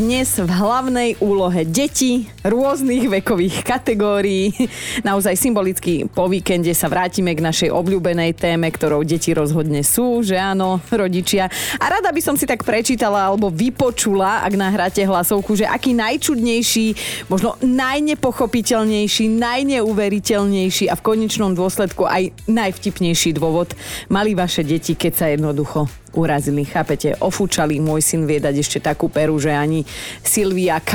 Dnes v hlavnej úlohe deti rôznych vekových kategórií. Naozaj symbolicky po víkende sa vrátime k našej obľúbenej téme, ktorou deti rozhodne sú, že áno, rodičia. A rada by som si tak prečítala alebo vypočula, ak nahráte hlasovku, že aký najčudnejší, možno najnepochopiteľnejší, najneuveriteľnejší a v konečnom dôsledku aj najvtipnejší dôvod mali vaše deti, keď sa jednoducho urazili, chápete, ofúčali. Môj syn vie ešte takú peru, že ani Silvia K.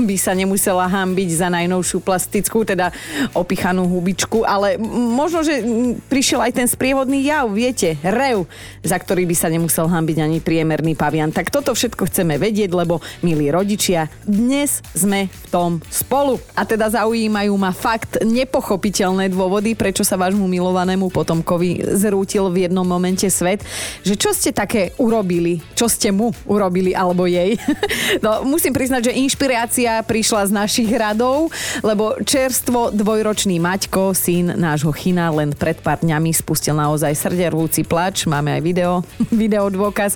by sa nemusela hambiť za najnovšiu plastickú, teda opichanú hubičku, ale možno, že prišiel aj ten sprievodný jav, viete, rev, za ktorý by sa nemusel hambiť ani priemerný pavian. Tak toto všetko chceme vedieť, lebo, milí rodičia, dnes sme v tom spolu. A teda zaujímajú ma fakt nepochopiteľné dôvody, prečo sa vášmu milovanému potomkovi zrútil v jednom momente svet, že čo ste ste také urobili? Čo ste mu urobili alebo jej? No, musím priznať, že inšpirácia prišla z našich radov, lebo čerstvo dvojročný Maťko, syn nášho China, len pred pár dňami spustil naozaj srdervúci plač. Máme aj video, video dôkaz.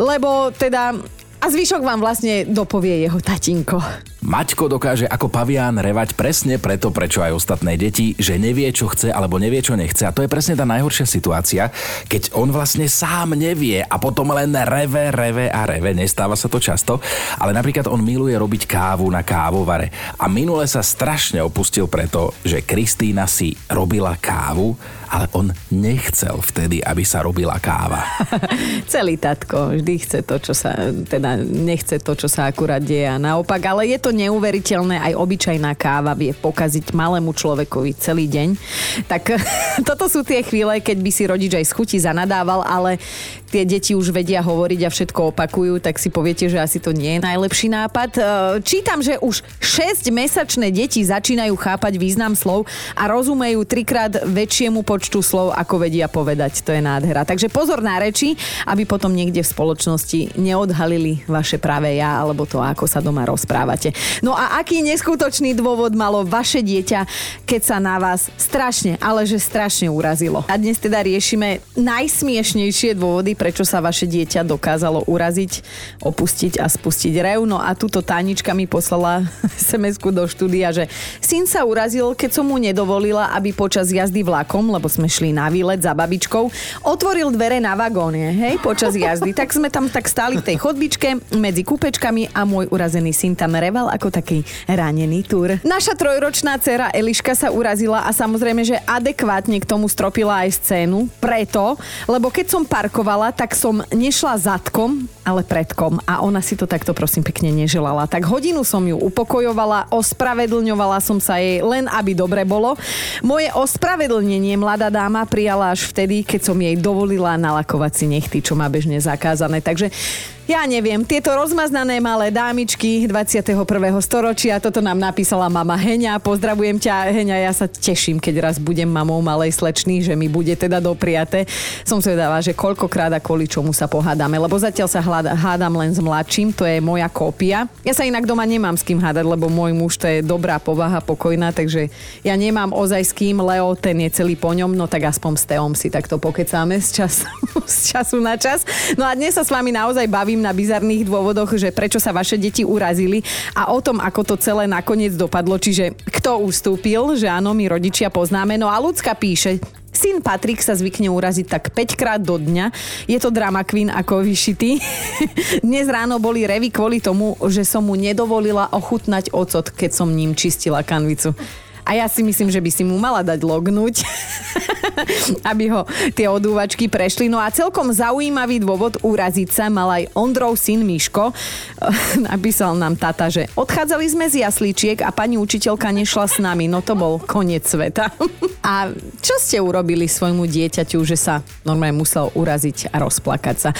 Lebo teda a zvyšok vám vlastne dopovie jeho tatinko. Maťko dokáže ako pavián revať presne preto, prečo aj ostatné deti, že nevie, čo chce alebo nevie, čo nechce. A to je presne tá najhoršia situácia, keď on vlastne sám nevie a potom len reve, reve a reve. Nestáva sa to často, ale napríklad on miluje robiť kávu na kávovare. A minule sa strašne opustil preto, že Kristýna si robila kávu ale on nechcel vtedy, aby sa robila káva. Celý tatko vždy chce to, čo sa, teda nechce to, čo sa akurát deje a naopak, ale je to neuveriteľné, aj obyčajná káva vie pokaziť malému človekovi celý deň. Tak toto sú tie chvíle, keď by si rodič aj z chuti zanadával, ale tie deti už vedia hovoriť a všetko opakujú, tak si poviete, že asi to nie je najlepší nápad. E, čítam, že už 6-mesačné deti začínajú chápať význam slov a rozumejú trikrát väčšiemu počtu slov, ako vedia povedať. To je nádhera. Takže pozor na reči, aby potom niekde v spoločnosti neodhalili vaše práve ja alebo to, ako sa doma rozprávate. No a aký neskutočný dôvod malo vaše dieťa, keď sa na vás strašne, ale že strašne urazilo. A dnes teda riešime najsmiešnejšie dôvody, prečo sa vaše dieťa dokázalo uraziť, opustiť a spustiť rev. No a túto Tánička mi poslala sms do štúdia, že syn sa urazil, keď som mu nedovolila, aby počas jazdy vlakom, lebo sme šli na výlet za babičkou, otvoril dvere na vagóne, hej, počas jazdy. Tak sme tam tak stáli v tej chodbičke medzi kúpečkami a môj urazený syn tam reval ako taký ranený túr. Naša trojročná dcera Eliška sa urazila a samozrejme, že adekvátne k tomu stropila aj scénu, preto, lebo keď som parkovala, tak som nešla zadkom, ale predkom. A ona si to takto prosím pekne neželala. Tak hodinu som ju upokojovala, ospravedlňovala som sa jej len, aby dobre bolo. Moje ospravedlnenie mladá dáma prijala až vtedy, keď som jej dovolila nalakovať si nechty, čo má bežne zakázané. Takže ja neviem, tieto rozmaznané malé dámičky 21. storočia, toto nám napísala mama Heňa. Pozdravujem ťa, Heňa, ja sa teším, keď raz budem mamou malej slečny, že mi bude teda dopriate. Som dáva, že koľkokrát a kvôli čomu sa pohádame, lebo zatiaľ sa hľada, hádam len s mladším, to je moja kópia. Ja sa inak doma nemám s kým hádať, lebo môj muž to je dobrá povaha, pokojná, takže ja nemám ozaj s kým, Leo ten je celý po ňom, no tak aspoň s Teom si takto pokecáme z času, z času na čas. No a dnes sa s vami naozaj bavím bavím na bizarných dôvodoch, že prečo sa vaše deti urazili a o tom, ako to celé nakoniec dopadlo. Čiže kto ustúpil, že áno, my rodičia poznáme. No a ľudská píše, Syn Patrik sa zvykne uraziť tak 5 krát do dňa. Je to drama queen ako vyšitý. Dnes ráno boli revy kvôli tomu, že som mu nedovolila ochutnať ocot, keď som ním čistila kanvicu. A ja si myslím, že by si mu mala dať lognúť, aby ho tie odúvačky prešli. No a celkom zaujímavý dôvod uraziť sa mal aj Ondrov syn Miško. Napísal nám tata, že odchádzali sme z jaslíčiek a pani učiteľka nešla s nami. No to bol koniec sveta. a čo ste urobili svojmu dieťaťu, že sa normálne musel uraziť a rozplakať sa?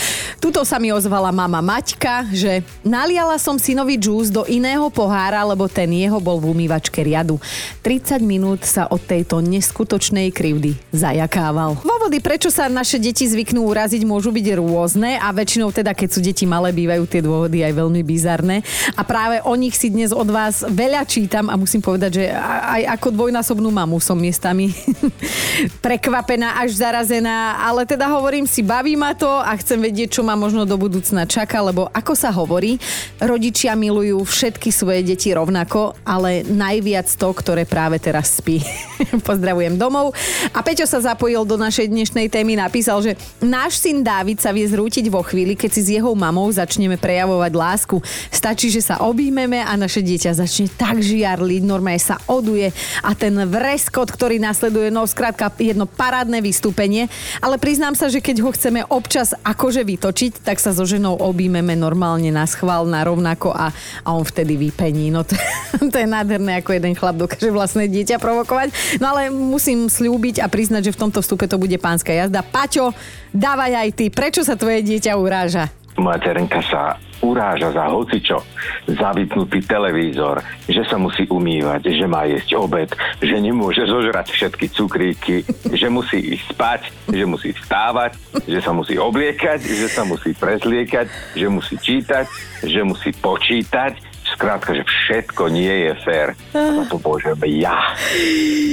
Tuto sa mi ozvala mama Maťka, že naliala som synovi džús do iného pohára, lebo ten jeho bol v umývačke riadu. Tri 30 minút sa od tejto neskutočnej krivdy zajakával. Dôvody, prečo sa naše deti zvyknú uraziť, môžu byť rôzne a väčšinou teda, keď sú deti malé, bývajú tie dôvody aj veľmi bizarné. A práve o nich si dnes od vás veľa čítam a musím povedať, že aj ako dvojnásobnú mamu som miestami prekvapená až zarazená, ale teda hovorím si, baví ma to a chcem vedieť, čo ma možno do budúcna čaká, lebo ako sa hovorí, rodičia milujú všetky svoje deti rovnako, ale najviac to, ktoré práve teraz spí. Pozdravujem domov. A Peťo sa zapojil do našej dnešnej témy, napísal, že náš syn Dávid sa vie zrútiť vo chvíli, keď si s jeho mamou začneme prejavovať lásku. Stačí, že sa objímeme a naše dieťa začne tak žiarliť, normálne sa oduje a ten vreskot, ktorý nasleduje, no skrátka jedno parádne vystúpenie, ale priznám sa, že keď ho chceme občas akože vytočiť, tak sa so ženou objímeme normálne na schvál, na rovnako a, a on vtedy vypení. No to, to je nádherné, ako jeden chlap dokáže vlastné dieťa provokovať. No ale musím slúbiť a priznať, že v tomto vstupe to bude pánska jazda. Paťo, dávaj aj ty, prečo sa tvoje dieťa uráža? Moja terenka sa uráža za hocičo, za vypnutý televízor, že sa musí umývať, že má jesť obed, že nemôže zožrať všetky cukríky, že musí ísť spať, že musí vstávať, že sa musí obliekať, že sa musí prezliekať, že musí čítať, že musí počítať, Skrátka, že všetko nie je fér. A to môžem ja.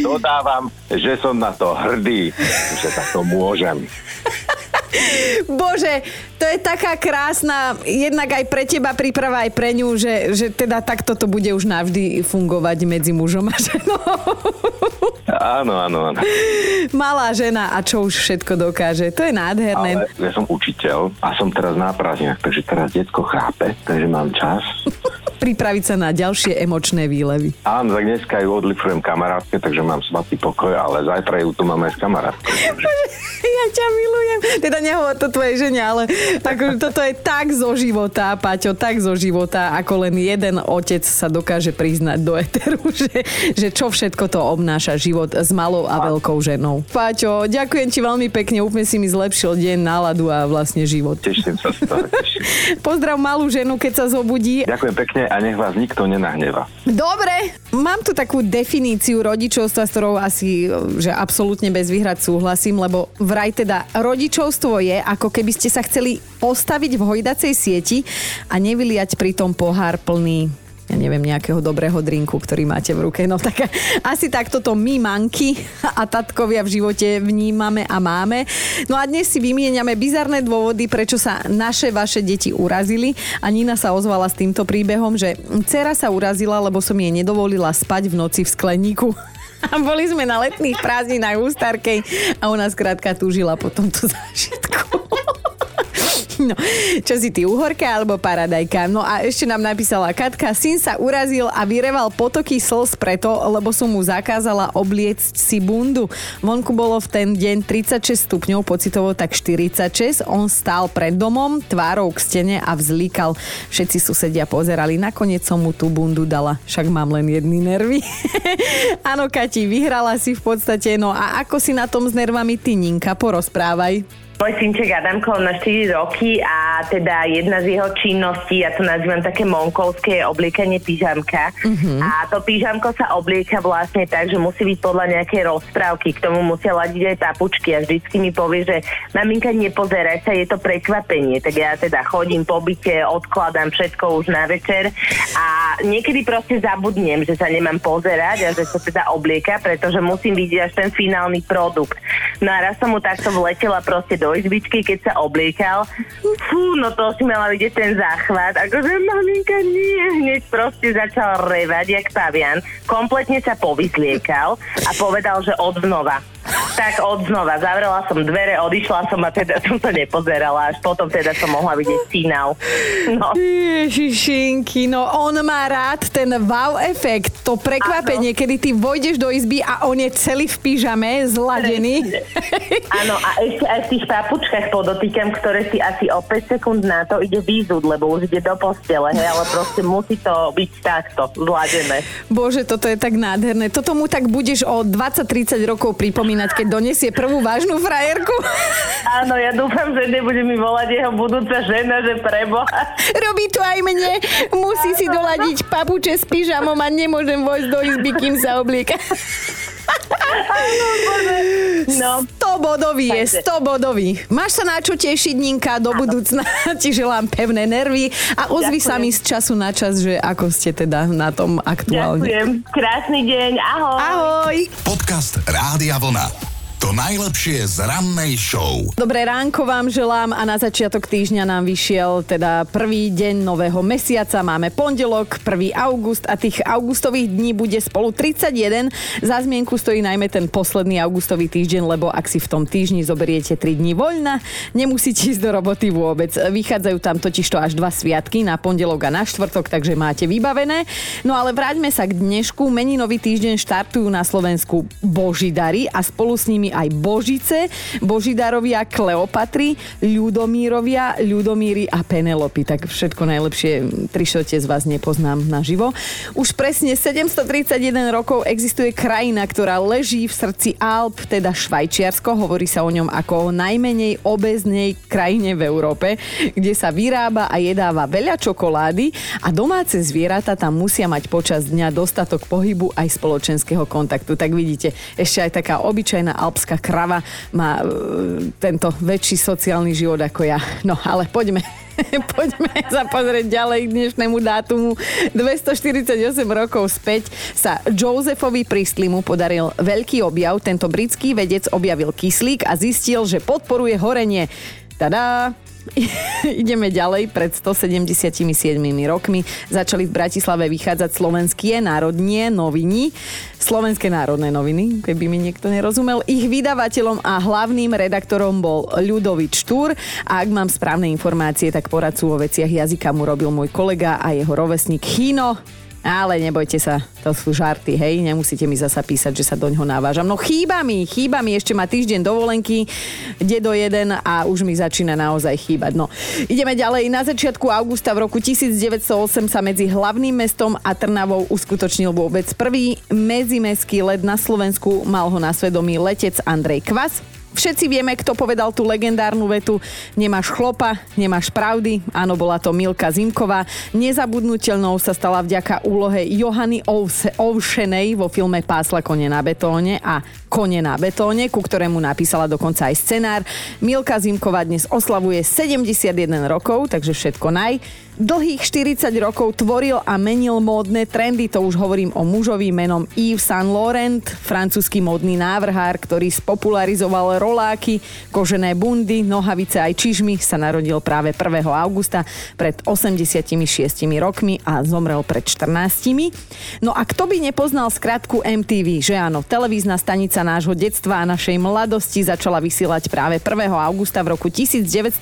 Dodávam, že som na to hrdý, že sa to môžem. Bože, to je taká krásna, jednak aj pre teba príprava, aj pre ňu, že, že teda takto to bude už navždy fungovať medzi mužom a ženou. Áno, áno, áno. Malá žena a čo už všetko dokáže. To je nádherné. Ale ja som učiteľ a som teraz na prázdninách, takže teraz detko chápe, takže mám čas pripraviť sa na ďalšie emočné výlevy. Áno, tak dneska ju odlifujem kamarátke, takže mám svatý pokoj, ale zajtra ju tu máme s kamarátkou. Ja ťa milujem. Teda nehovor to tvojej žene, ale ako, toto je tak zo života, Paťo, tak zo života, ako len jeden otec sa dokáže priznať do eteru, že, že čo všetko to obnáša život s malou a veľkou ženou. Paťo, ďakujem ti veľmi pekne, úplne si mi zlepšil deň, náladu a vlastne život. Teším sa z toho. Pozdrav malú ženu, keď sa zobudí. Ďakujem pekne a nech vás nikto nenahneva. Dobre, mám tu takú definíciu rodičovstva, s ktorou asi že absolútne bez výhrad súhlasím, lebo vraj teda rodičovstvo je, ako keby ste sa chceli postaviť v hojdacej sieti a nevyliať pritom pohár plný ja neviem, nejakého dobrého drinku, ktorý máte v ruke. No tak asi takto to my, manky a tatkovia v živote vnímame a máme. No a dnes si vymieňame bizarné dôvody, prečo sa naše vaše deti urazili a Nina sa ozvala s týmto príbehom, že dcera sa urazila, lebo som jej nedovolila spať v noci v skleníku. A boli sme na letných prázdninách u Starkej a ona skrátka túžila po tomto zážitku. No, čo si ty, uhorka alebo paradajka? No a ešte nám napísala Katka, syn sa urazil a vyreval potoky slz preto, lebo som mu zakázala obliecť si bundu. Vonku bolo v ten deň 36 stupňov, pocitovo tak 46. On stál pred domom, tvárou k stene a vzlíkal. Všetci susedia pozerali. Nakoniec som mu tú bundu dala, však mám len jedny nervy. Áno, Kati, vyhrala si v podstate. No a ako si na tom s nervami ty, Ninka? Porozprávaj. Môj synček Adamko má 4 roky a teda jedna z jeho činností, ja to nazývam také monkovské, je obliekanie pyžamka. Uh-huh. A to pyžamko sa oblieka vlastne tak, že musí byť podľa nejakej rozprávky. K tomu musia ladiť aj papučky a vždycky mi povie, že maminka nepozeraj sa, je to prekvapenie. Tak ja teda chodím po byte, odkladám všetko už na večer a niekedy proste zabudnem, že sa nemám pozerať a že sa teda oblieka, pretože musím vidieť až ten finálny produkt. No a raz som mu takto vletela proste do izbičky, keď sa obliekal. Fú, no to si mala vidieť ten záchvat. Akože maminka nie, hneď proste začal revať jak pavian. Kompletne sa povyzliekal a povedal, že odnova tak od znova. Zavrela som dvere, odišla som a teda som sa nepozerala. Až potom teda som mohla vidieť finál. No. Ježišinky, no on má rád ten wow efekt, to prekvapenie, ano. kedy ty vojdeš do izby a on je celý v pyžame, zladený. Áno, a ešte aj v tých papučkách podotýkam, ktoré si asi o 5 sekúnd na to ide výzud, lebo už ide do postele, hej, ale proste musí to byť takto, zladené. Bože, toto je tak nádherné. Toto mu tak budeš o 20-30 rokov pripomínať spomínať, keď donesie prvú vážnu frajerku. Áno, ja dúfam, že nebude mi volať jeho budúca žena, že preboha. Robí to aj mne. Musí si doladiť papuče s pyžamom a nemôžem vojsť do izby, kým sa oblieka. No. 100 bodový je, Takže. 100 bodový. Máš sa na čo tešiť, Ninka, do budúcna. Ti želám pevné nervy a ozvi sa mi z času na čas, že ako ste teda na tom aktuálne. Ďakujem. Krásny deň. Ahoj. Ahoj. Podcast Rádia Vlna. To najlepšie z rannej show. Dobré ránko vám želám a na začiatok týždňa nám vyšiel teda prvý deň nového mesiaca. Máme pondelok, 1. august a tých augustových dní bude spolu 31. Za zmienku stojí najmä ten posledný augustový týždeň, lebo ak si v tom týždni zoberiete 3 dní voľna, nemusíte ísť do roboty vôbec. Vychádzajú tam totižto až dva sviatky na pondelok a na štvrtok, takže máte vybavené. No ale vráťme sa k dnešku. Meninový týždeň štartujú na Slovensku Božidary a spolu s nimi aj Božice, Božidarovia Kleopatry, Ľudomírovia, Ľudomíry a Penelopy. Tak všetko najlepšie, tri štvrte z vás nepoznám naživo. Už presne 731 rokov existuje krajina, ktorá leží v srdci Alp, teda Švajčiarsko. Hovorí sa o ňom ako o najmenej obeznej krajine v Európe, kde sa vyrába a jedáva veľa čokolády a domáce zvieratá tam musia mať počas dňa dostatok pohybu aj spoločenského kontaktu. Tak vidíte, ešte aj taká obyčajná alpská krava má e, tento väčší sociálny život ako ja. No ale poďme Poďme sa pozrieť ďalej k dnešnému dátumu. 248 rokov späť sa Josephovi Priestlimu podaril veľký objav. Tento britský vedec objavil kyslík a zistil, že podporuje horenie. Tada! Ideme ďalej. Pred 177 rokmi začali v Bratislave vychádzať slovenské národnie noviny. Slovenské národné noviny, keby mi niekto nerozumel. Ich vydavateľom a hlavným redaktorom bol Ľudovič Štúr a ak mám správne informácie, tak poradcu vo veciach jazyka mu robil môj kolega a jeho rovesník Chino. Ale nebojte sa, to sú žarty, hej, nemusíte mi zasa písať, že sa doňho navážam. No chýba mi, chýba mi, ešte má týždeň dovolenky, do jeden a už mi začína naozaj chýbať. No, ideme ďalej. Na začiatku augusta v roku 1908 sa medzi hlavným mestom a Trnavou uskutočnil vôbec prvý medzimestský let na Slovensku. Mal ho na svedomí letec Andrej Kvas. Všetci vieme, kto povedal tú legendárnu vetu Nemáš chlopa, nemáš pravdy. Áno, bola to Milka Zimková. Nezabudnutelnou sa stala vďaka úlohe Johany Ovšenej vo filme Pásla kone na betóne a Kone na betóne, ku ktorému napísala dokonca aj scenár. Milka Zimková dnes oslavuje 71 rokov, takže všetko naj. Dlhých 40 rokov tvoril a menil módne trendy, to už hovorím o mužovi menom Yves Saint Laurent, francúzsky módny návrhár, ktorý spopularizoval roláky, kožené bundy, nohavice aj čižmy, sa narodil práve 1. augusta pred 86 rokmi a zomrel pred 14. No a kto by nepoznal skratku MTV, že áno, televízna stanica nášho detstva a našej mladosti začala vysielať práve 1. augusta v roku 1981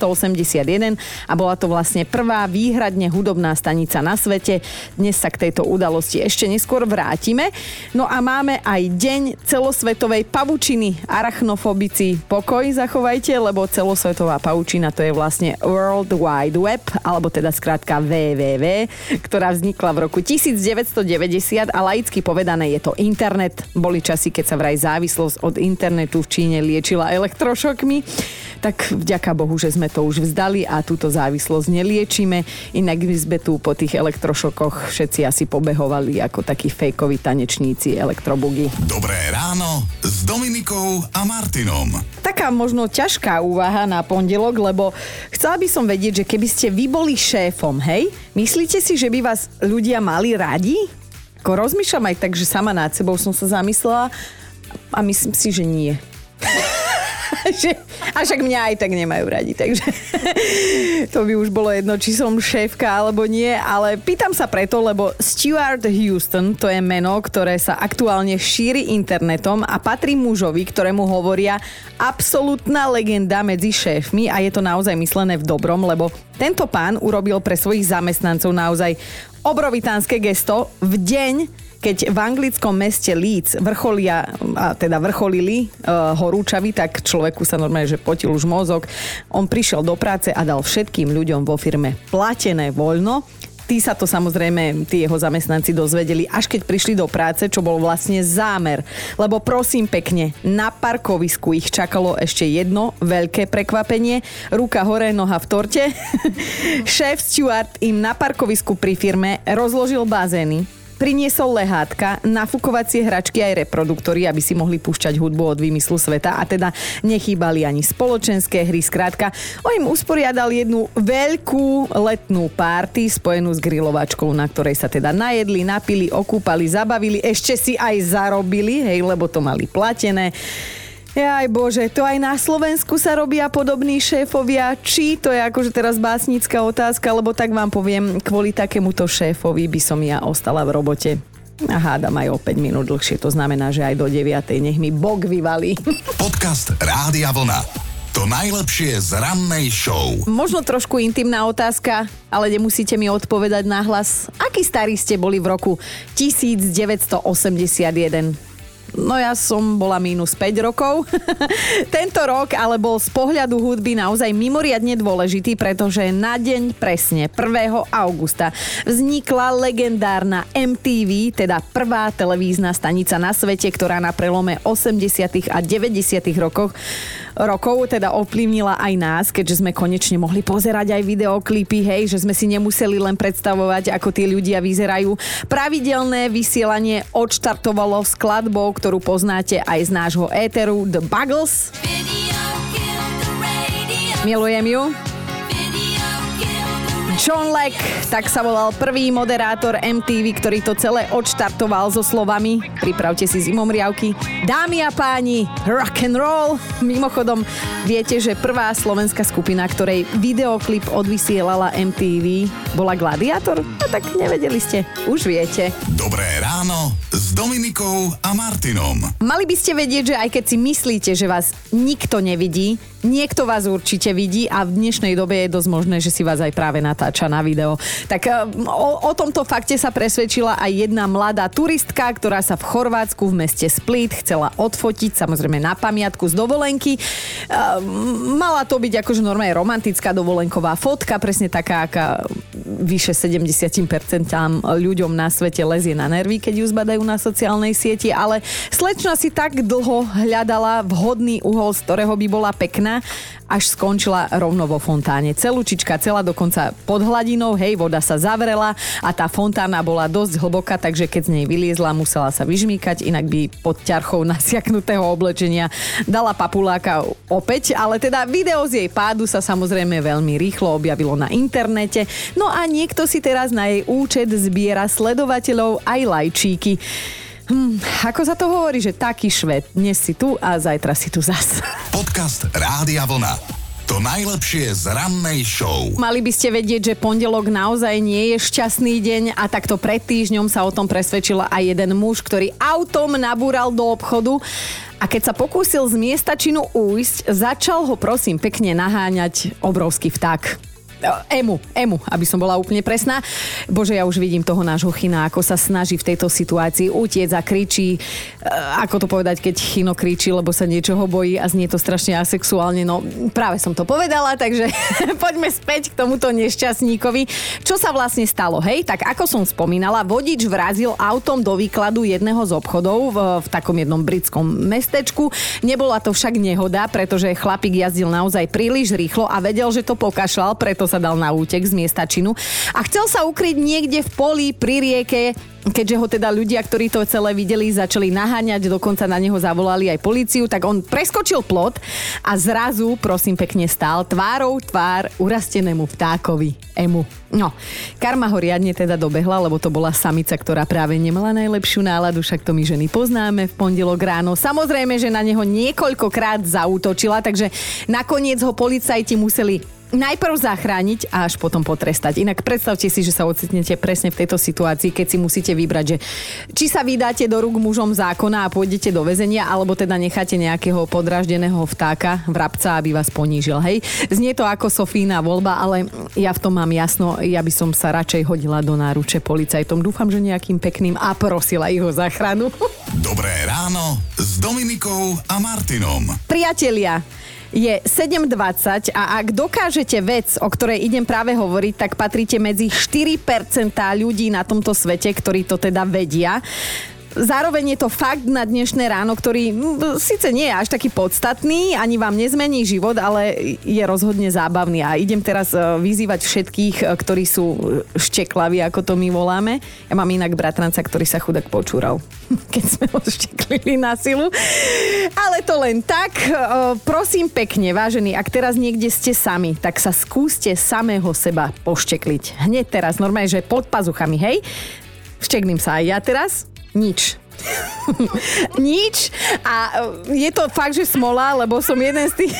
a bola to vlastne prvá výhradne hudobná stanica na svete. Dnes sa k tejto udalosti ešte neskôr vrátime. No a máme aj deň celosvetovej pavučiny. Arachnofobici pokoj zachovajte, lebo celosvetová pavučina to je vlastne World Wide Web, alebo teda skrátka WWW, ktorá vznikla v roku 1990 a laicky povedané je to internet. Boli časy, keď sa vraj závislosť od internetu v Číne liečila elektrošokmi. Tak vďaka Bohu, že sme to už vzdali a túto závislosť neliečíme. Inak by sme tu po tých elektrošokoch všetci asi pobehovali ako takí fejkoví tanečníci elektrobugy. Dobré ráno s Dominikou a Martinom. Taká možno ťažká úvaha na pondelok, lebo chcela by som vedieť, že keby ste vy boli šéfom, hej, myslíte si, že by vás ľudia mali radi? Ako rozmýšľam aj tak, že sama nad sebou som sa zamyslela a myslím si, že nie. a však mňa aj tak nemajú radi, takže to by už bolo jedno, či som šéfka alebo nie, ale pýtam sa preto, lebo Stuart Houston, to je meno, ktoré sa aktuálne šíri internetom a patrí mužovi, ktorému hovoria absolútna legenda medzi šéfmi a je to naozaj myslené v dobrom, lebo tento pán urobil pre svojich zamestnancov naozaj obrovitánske gesto v deň, keď v anglickom meste Leeds vrcholia, a teda vrcholili uh, horúčavy, tak človeku sa normálne, že potil už mozog. On prišiel do práce a dal všetkým ľuďom vo firme platené voľno tí sa to samozrejme, tí jeho zamestnanci dozvedeli, až keď prišli do práce, čo bol vlastne zámer. Lebo prosím pekne, na parkovisku ich čakalo ešte jedno veľké prekvapenie. Ruka hore, noha v torte. Šéf Stewart im na parkovisku pri firme rozložil bazény, priniesol lehátka, nafukovacie hračky aj reproduktory, aby si mohli púšťať hudbu od vymyslu sveta a teda nechýbali ani spoločenské hry. Skrátka, on im usporiadal jednu veľkú letnú párty spojenú s grilovačkou, na ktorej sa teda najedli, napili, okúpali, zabavili, ešte si aj zarobili, hej, lebo to mali platené. Aj bože, to aj na Slovensku sa robia podobní šéfovia. Či to je akože teraz básnická otázka, lebo tak vám poviem, kvôli takémuto šéfovi by som ja ostala v robote. A hádam aj o 5 minút dlhšie, to znamená, že aj do 9. nech mi Bog vyvalí. Podcast Rádia Vlna. To najlepšie z rannej show. Možno trošku intimná otázka, ale nemusíte mi odpovedať nahlas. Aký starí ste boli v roku 1981? No ja som bola minus 5 rokov. Tento rok ale bol z pohľadu hudby naozaj mimoriadne dôležitý, pretože na deň presne 1. augusta vznikla legendárna MTV, teda prvá televízna stanica na svete, ktorá na prelome 80. a 90. rokoch rokov teda ovplyvnila aj nás, keďže sme konečne mohli pozerať aj videoklipy, hej, že sme si nemuseli len predstavovať, ako tí ľudia vyzerajú. Pravidelné vysielanie odštartovalo skladbou, ktorú poznáte aj z nášho éteru The Buggles. Milujem ju. John Leck, tak sa volal prvý moderátor MTV, ktorý to celé odštartoval so slovami Pripravte si zimomriavky. Dámy a páni, rock and roll. Mimochodom, viete, že prvá slovenská skupina, ktorej videoklip odvysielala MTV, bola Gladiator? No tak nevedeli ste. Už viete. Dobré ráno s Dominikou a Martinom. Mali by ste vedieť, že aj keď si myslíte, že vás nikto nevidí, niekto vás určite vidí a v dnešnej dobe je dosť možné, že si vás aj práve natáča na video. Tak e, o, o tomto fakte sa presvedčila aj jedna mladá turistka, ktorá sa v Chorvátsku v meste Split chcela odfotiť, samozrejme na pamiatku z dovolenky. E, mala to byť akože normálne romantická dovolenková fotka, presne taká, aká vyše 70% ľuďom na svete lezie na nervy, keď ju zbadajú na sociálnej sieti, ale slečna si tak dlho hľadala vhodný uhol, z ktorého by bola pekná, až skončila rovno vo fontáne. Celúčička celá dokonca pod hladinou, hej, voda sa zavrela a tá fontána bola dosť hlboká, takže keď z nej vyliezla, musela sa vyžmýkať, inak by pod ťarchou nasiaknutého oblečenia dala papuláka opäť, ale teda video z jej pádu sa samozrejme veľmi rýchlo objavilo na internete. No a niekto si teraz na jej účet zbiera sledovateľov aj lajčíky. Hm, ako sa to hovorí, že taký šved, dnes si tu a zajtra si tu zas. Podcast Rádia Vlna. To najlepšie z rannej show. Mali by ste vedieť, že pondelok naozaj nie je šťastný deň a takto pred týždňom sa o tom presvedčila aj jeden muž, ktorý autom nabúral do obchodu a keď sa pokúsil z miesta činu újsť, začal ho prosím pekne naháňať obrovský vták. Emu, Emu, aby som bola úplne presná. Bože, ja už vidím toho nášho China, ako sa snaží v tejto situácii utiec a kričí. E, ako to povedať, keď Chino kričí, lebo sa niečoho bojí a znie to strašne asexuálne. No práve som to povedala, takže poďme späť k tomuto nešťastníkovi. Čo sa vlastne stalo, hej? Tak ako som spomínala, vodič vrazil autom do výkladu jedného z obchodov v, v takom jednom britskom mestečku. Nebola to však nehoda, pretože chlapík jazdil naozaj príliš rýchlo a vedel, že to pokašľal, preto sa dal na útek z miesta činu a chcel sa ukryť niekde v poli pri rieke, keďže ho teda ľudia, ktorí to celé videli, začali naháňať, dokonca na neho zavolali aj policiu, tak on preskočil plot a zrazu, prosím pekne, stál tvárou tvár urastenému vtákovi, Emu. No, karma ho riadne teda dobehla, lebo to bola samica, ktorá práve nemala najlepšiu náladu, však to my ženy poznáme v pondelok ráno. Samozrejme, že na neho niekoľkokrát zautočila, takže nakoniec ho policajti museli najprv zachrániť a až potom potrestať. Inak predstavte si, že sa ocitnete presne v tejto situácii, keď si musíte vybrať, že či sa vydáte do rúk mužom zákona a pôjdete do väzenia, alebo teda necháte nejakého podraždeného vtáka, vrabca, aby vás ponížil. Hej? Znie to ako Sofína voľba, ale ja v tom mám jasno, ja by som sa radšej hodila do náruče policajtom. Dúfam, že nejakým pekným a prosila ich o záchranu. Dobré ráno s Dominikou a Martinom. Priatelia, je 7.20 a ak dokážete vec, o ktorej idem práve hovoriť, tak patríte medzi 4% ľudí na tomto svete, ktorí to teda vedia. Zároveň je to fakt na dnešné ráno, ktorý m, síce nie je až taký podstatný, ani vám nezmení život, ale je rozhodne zábavný. A idem teraz e, vyzývať všetkých, e, ktorí sú šteklaví, ako to my voláme. Ja mám inak bratranca, ktorý sa chudák počúral, keď sme ho šteklili na silu. Ale to len tak. E, Prosím pekne, vážení, ak teraz niekde ste sami, tak sa skúste samého seba poštekliť. Hneď teraz, normálne, že pod pazuchami, hej? Všteknem sa aj ja teraz. Nič. Nič. A e, je to fakt, že smola, lebo som jeden z tých...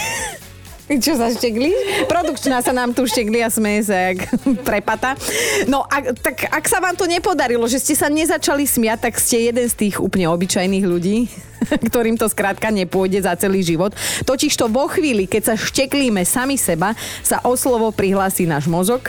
Čo sa štekli? Produkčná sa nám tu štekli a smeje sa jak prepata. No, a, tak ak sa vám to nepodarilo, že ste sa nezačali smiať, tak ste jeden z tých úplne obyčajných ľudí, ktorým to skrátka nepôjde za celý život. Totiž to vo chvíli, keď sa šteklíme sami seba, sa o slovo prihlási náš mozog,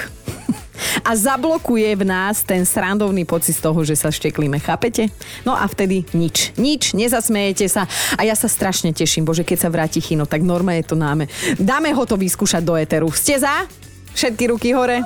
a zablokuje v nás ten srandovný pocit z toho, že sa šteklíme, chápete? No a vtedy nič. Nič, nezasmejete sa a ja sa strašne teším, bože, keď sa vráti Chino, tak normálne to náme. Dáme ho to vyskúšať do Eteru. Ste za? Všetky ruky hore?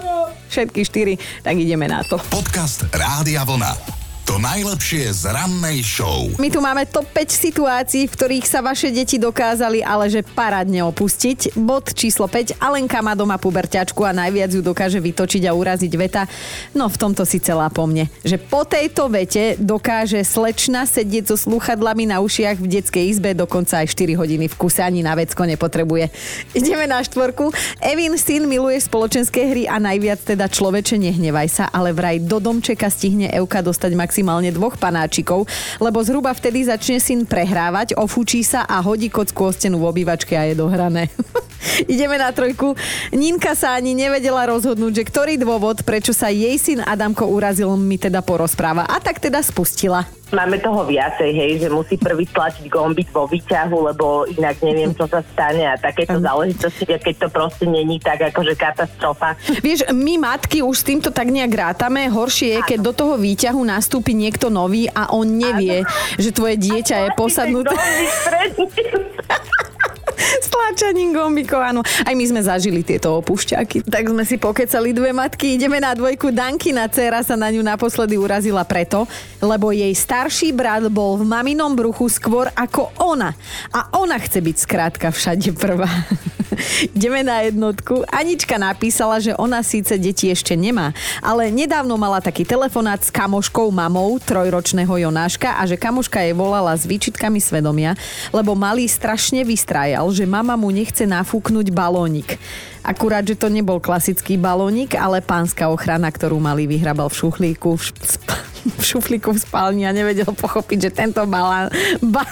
Všetky štyri? Tak ideme na to. Podcast Rádia Vlna. To najlepšie z rannej show. My tu máme top 5 situácií, v ktorých sa vaše deti dokázali ale že parádne opustiť. Bod číslo 5. Alenka má doma puberťačku a najviac ju dokáže vytočiť a uraziť veta. No v tomto si celá po mne. Že po tejto vete dokáže slečna sedieť so slúchadlami na ušiach v detskej izbe dokonca aj 4 hodiny v kuse ani na vecko nepotrebuje. Ideme na štvorku. Evin syn miluje spoločenské hry a najviac teda človeče nehnevaj sa, ale vraj do domčeka stihne Euka dostať maximálne dvoch panáčikov, lebo zhruba vtedy začne syn prehrávať, ofúčí sa a hodí kocku o stenu v obývačke a je dohrané. Ideme na trojku. Ninka sa ani nevedela rozhodnúť, že ktorý dôvod, prečo sa jej syn Adamko urazil, mi teda porozpráva. A tak teda spustila. Máme toho viacej, hej, že musí prvý stlačiť gombit vo výťahu, lebo inak neviem, čo sa stane a takéto záležitosti, keď to proste není tak akože katastrofa. Vieš, my matky už s týmto tak nejak rátame. Horšie je, keď do toho výťahu nastúpi niekto nový a on nevie, že tvoje dieťa je posadnuté. Stláčaním gombikov, áno. Aj my sme zažili tieto opúšťaky. Tak sme si pokecali dve matky. Ideme na dvojku. Dankina dcera sa na ňu naposledy urazila preto, lebo jej starší brat bol v maminom bruchu skôr ako ona. A ona chce byť skrátka všade prvá. Ideme na jednotku. Anička napísala, že ona síce deti ešte nemá, ale nedávno mala taký telefonát s kamoškou mamou trojročného Jonáška a že kamoška jej volala s výčitkami svedomia, lebo malý strašne vystrajal, že mama mu nechce nafúknuť balónik. Akurát, že to nebol klasický balónik, ale pánska ochrana, ktorú malý vyhrabal v šuchlíku, v, šp- v šuflíku v spálni a nevedel pochopiť, že tento balán, ba,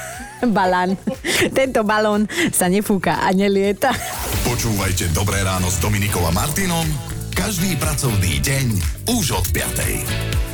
balán, tento balón sa nefúka a nelieta. Počúvajte Dobré ráno s Dominikou a Martinom každý pracovný deň už od 5.